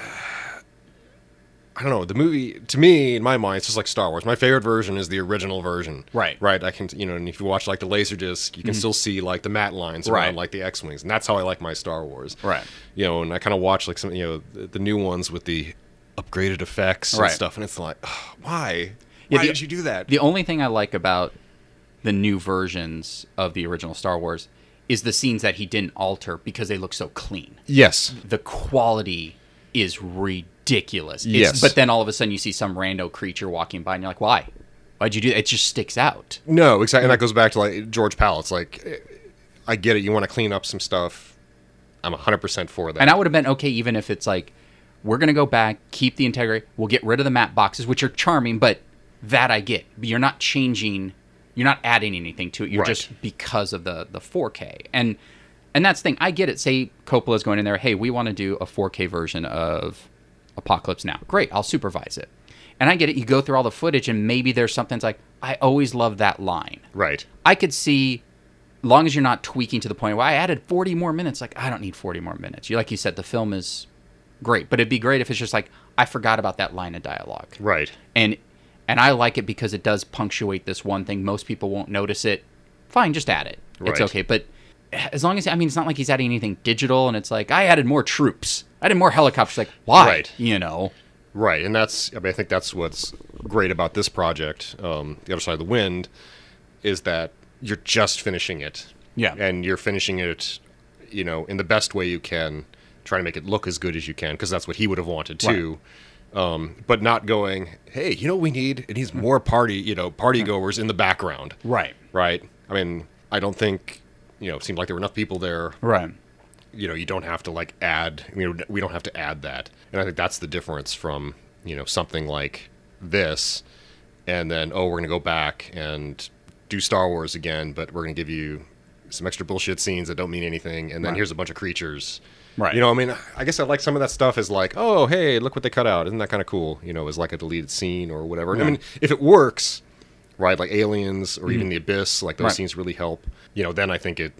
I don't know. The movie, to me, in my mind, it's just like Star Wars. My favorite version is the original version. Right. Mm-hmm. Right. I can, you know, and if you watch like the Laserdisc, you can still see like the matte lines around Right. like the X wings, and that's how I like my Star Wars. Right. You know, and I kind of watch like some, you know, the, the new ones with the upgraded effects and stuff, and it's like, why? Yeah, why the- did you do that? The only thing I like about the new versions of the original Star Wars is the scenes that he didn't alter because they look so clean. yes. the quality is ridiculous. It's- Yes. But then all of a sudden you see some rando creature walking by and you're like, why? Why'd you do that? It just sticks out. No, exactly. And that goes back to like George Pal. It's like, I get it. You want to clean up some stuff. I'm 100% for that. And I would have been okay even if it's like, we're going to go back, keep the integrity, we'll get rid of the map boxes, which are charming, but that I get. You're not changing, you're not adding anything to it. You're Right. just because of the, the 4K. And and that's the thing. I get it. Say Coppola's going in there, hey, we want to do a 4K version of Apocalypse Now. Great, I'll supervise it. And I get it. You go through all the footage, and maybe there's something that's like, I always love that line. right. I could see, long as you're not tweaking to the point where I added 40 more minutes. Like I don't need 40 more minutes. You like you said, the film is great, but it'd be great if it's just like I forgot about that line of dialogue, Right. and and I like it because it does punctuate this one thing. Most people won't notice it. Fine, just add it. It's okay, but as long as I mean, it's not like he's adding anything digital, and it's like I added more troops. I added more helicopters. Like why? Right. You know. Right. And that's, I mean, I think that's what's great about this project, um, The Other Side of the Wind, is that you're just finishing it. Yeah. And you're finishing it, you know, in the best way you can, trying to make it look as good as you can, because that's what he would have wanted too. Um, but not going, hey, you know what we need? It needs more party, you know, party goers in the background. Right. Right. I mean, I don't think, you know, it seemed like there were enough people there Right. you know, you don't have to like add. You know, we don't have to add that, and I think that's the difference from you know something like this, and then oh, we're gonna go back and do Star Wars again, but we're gonna give you some extra bullshit scenes that don't mean anything, and then Right. here's a bunch of creatures. Right. You know, I mean, I guess I like some of that stuff is like, oh, hey, look what they cut out. Isn't that kind of cool? You know, as like a deleted scene or whatever. And I mean, if it works, right, like Aliens or even The Abyss, like those Right. scenes really help. You know, then I think it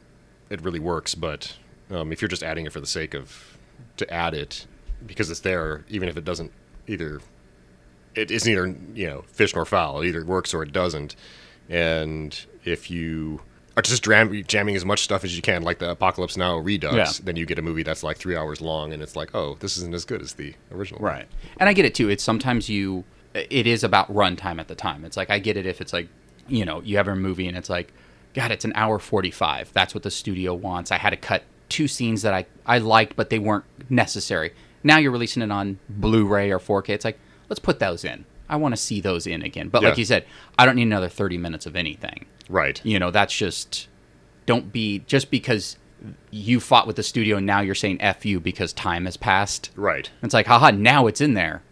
it really works. But um, if you're just adding it for the sake of to add it because it's there, even if it doesn't either, it isn't either you know fish nor fowl. It either works or it doesn't. And if you are just jam- jamming as much stuff as you can, like the Apocalypse Now Redux, Yeah. then you get a movie that's like three hours long, and it's like, oh, this isn't as good as the original. Right. And I get it too. It's sometimes you it is about runtime at the time. It's like I get it if it's like you know you have a movie and it's like, God, it's an hour forty five. That's what the studio wants. I had to cut two scenes that I I liked, but they weren't necessary. Now you're releasing it on Blu-ray or 4K. It's like let's put those in. I want to see those in again. But like you said, I don't need another thirty minutes of anything. Right. You know, that's just don't be just because you fought with the studio and now you're saying F you because time has passed. Right. It's like, haha, now it's in there.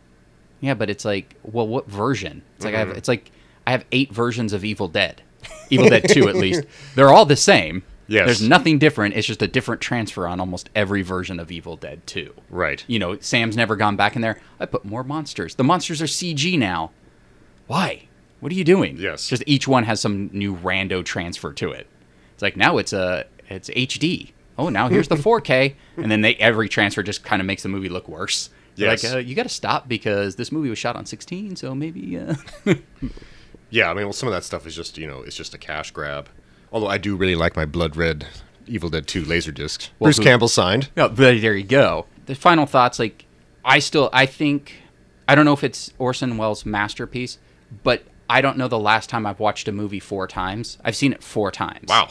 Yeah, but it's like, well, what version? It's like I have mm-hmm. it's like I have eight versions of Evil Dead. Evil Dead 2 at least. They're all the same. Yes. There's nothing different. It's just a different transfer on almost every version of Evil Dead 2. Right. You know, Sam's never gone back in there. I put more monsters. The monsters are CG now. Why? What are you doing? Yes. Just each one has some new rando transfer to it. It's like now it's a it's HD. Oh, now here's the 4K, and then they every transfer just kind of makes the movie look worse. Yes. Like uh, you got to stop because this movie was shot on 16, so maybe. Uh... Yeah, I mean, well, some of that stuff is just you know, it's just a cash grab. Although I do really like my blood red Evil Dead 2 Laserdisc. Well, Bruce who- Campbell signed. No, but there you go. The final thoughts, like I still, I think, I don't know if it's Orson Welles' masterpiece, but I don't know the last time I've watched a movie four times. I've seen it four times. Wow.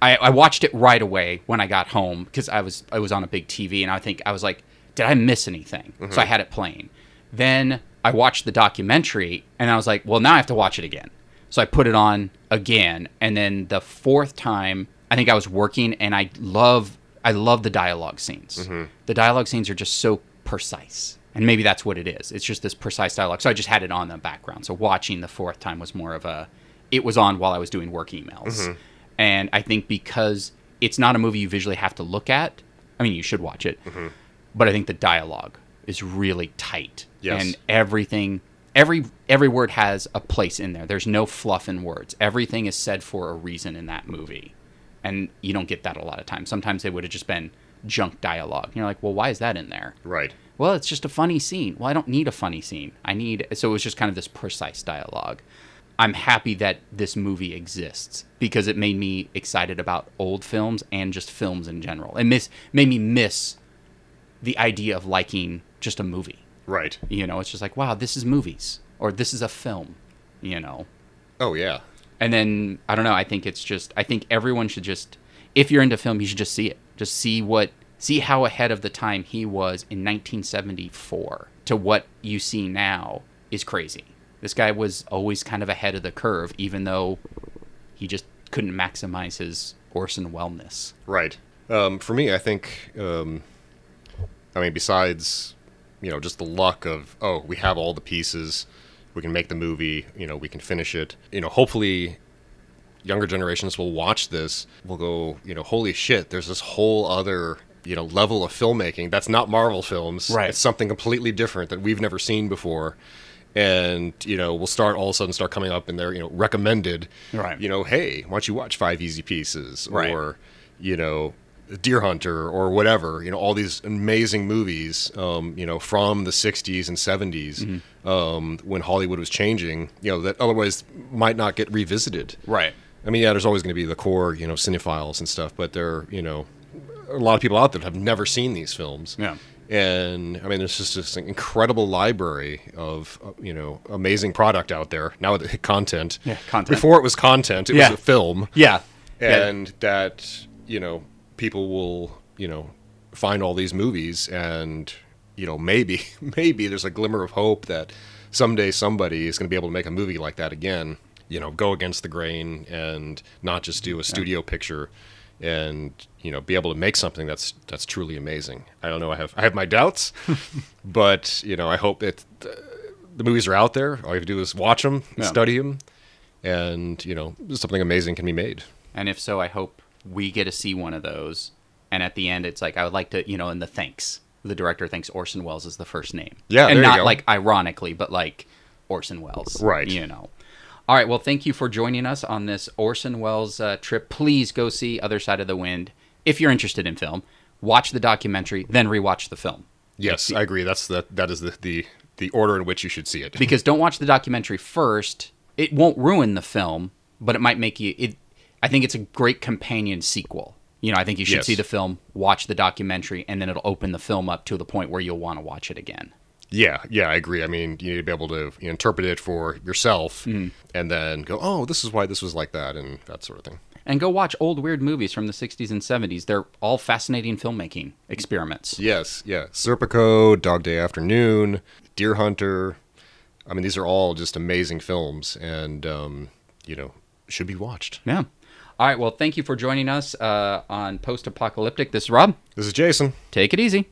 I, I watched it right away when I got home because I was I was on a big TV and I think I was like, did I miss anything? Mm-hmm. So I had it playing. Then I watched the documentary and I was like, well, now I have to watch it again. So I put it on again, and then the fourth time, I think I was working, and I love I love the dialogue scenes. Mm-hmm. The dialogue scenes are just so precise, and maybe that's what it is. It's just this precise dialogue. So I just had it on the background. So watching the fourth time was more of a, it was on while I was doing work emails, mm-hmm. and I think because it's not a movie you visually have to look at. I mean, you should watch it, mm-hmm. but I think the dialogue is really tight, Yes. and everything every every word has a place in there. There's no fluff in words. Everything is said for a reason in that movie. And you don't get that a lot of times. Sometimes it would have just been junk dialogue. You're like well why is that in there? Right. well it's just a funny scene. Well i don't need a funny scene. I need so it was just kind of this precise dialogue. I'm happy that this movie exists because it made me excited about old films and just films in general. It miss made me miss the idea of liking just a movie Right. you know, it's just like, wow, this is movies or this is a film, you know. Oh yeah. And then I don't know, I think it's just I think everyone should just if you're into film, you should just see it. Just see what see how ahead of the time he was in 1974 to what you see now is crazy. This guy was always kind of ahead of the curve even though he just couldn't maximize his Orson wellness. Right. Um, for me, I think. Um, I mean, besides, you know, just the luck of oh, we have all the pieces, we can make the movie, you know, we can finish it. You know, hopefully, younger generations will watch this, will go, you know, holy shit, there's this whole other. You know, level of filmmaking that's not Marvel films. Right. It's something completely different that we've never seen before, and you know, we'll start all of a sudden start coming up in their you know recommended. Right. You know, hey, why don't you watch Five Easy Pieces Right. or you know, Deer Hunter or whatever, you know, all these amazing movies, um, you know, from the 60s and 70s um, when Hollywood was changing, you know, that otherwise might not get revisited. Right. I mean, yeah, there's always going to be the core, you know, cinephiles and stuff, but there, are, you know, a lot of people out there that have never seen these films. Yeah. And I mean, there's just this incredible library of, uh, you know, amazing product out there. Now with content. Yeah, content. Before it was content, it Yeah. was a film Yeah. Yeah. and that you know people will you know find all these movies and you know maybe maybe there's a glimmer of hope that someday somebody is going to be able to make a movie like that again you know go against the grain and not just do a studio picture and you know be able to make something that's that's truly amazing. I don't know i have i have my doubts but you know i hope that the movies are out there. All you have to do is watch them Yeah. study them and you know something amazing can be made. And if so, I hope we get to see one of those. And at the end, it's like I would like to, you know, in the thanks, the director thanks Orson Welles as the first name. Yeah, and not like ironically, but like Orson Welles, Right. You know. All right. Well, thank you for joining us on this Orson Welles uh, trip. Please go see Other Side of the Wind if you're interested in film. Watch the documentary, then rewatch the film. Yes, I agree. That's the that is the, the the order in which you should see it. because don't watch the documentary first. It won't ruin the film, but it might make you. It. I think it's a great companion sequel. You know, I think you should Yes. see the film, watch the documentary, and then it'll open the film up to the point where you'll want to watch it again. Yeah, yeah, I agree. I mean, you need to be able to you know, interpret it for yourself, Mm-hmm. and then go, "Oh, this is why this was like that," and that sort of thing. And go watch old weird movies from the 60s and 70s. They're all fascinating filmmaking experiments. Yes, yeah. Serpico, Dog Day Afternoon, Deer Hunter. I mean, these are all just amazing films, and um, you know, should be watched. Yeah. All right. Well, thank you for joining us uh, on Post Apocalyptic. This is Rob. This is Jason. Take it easy.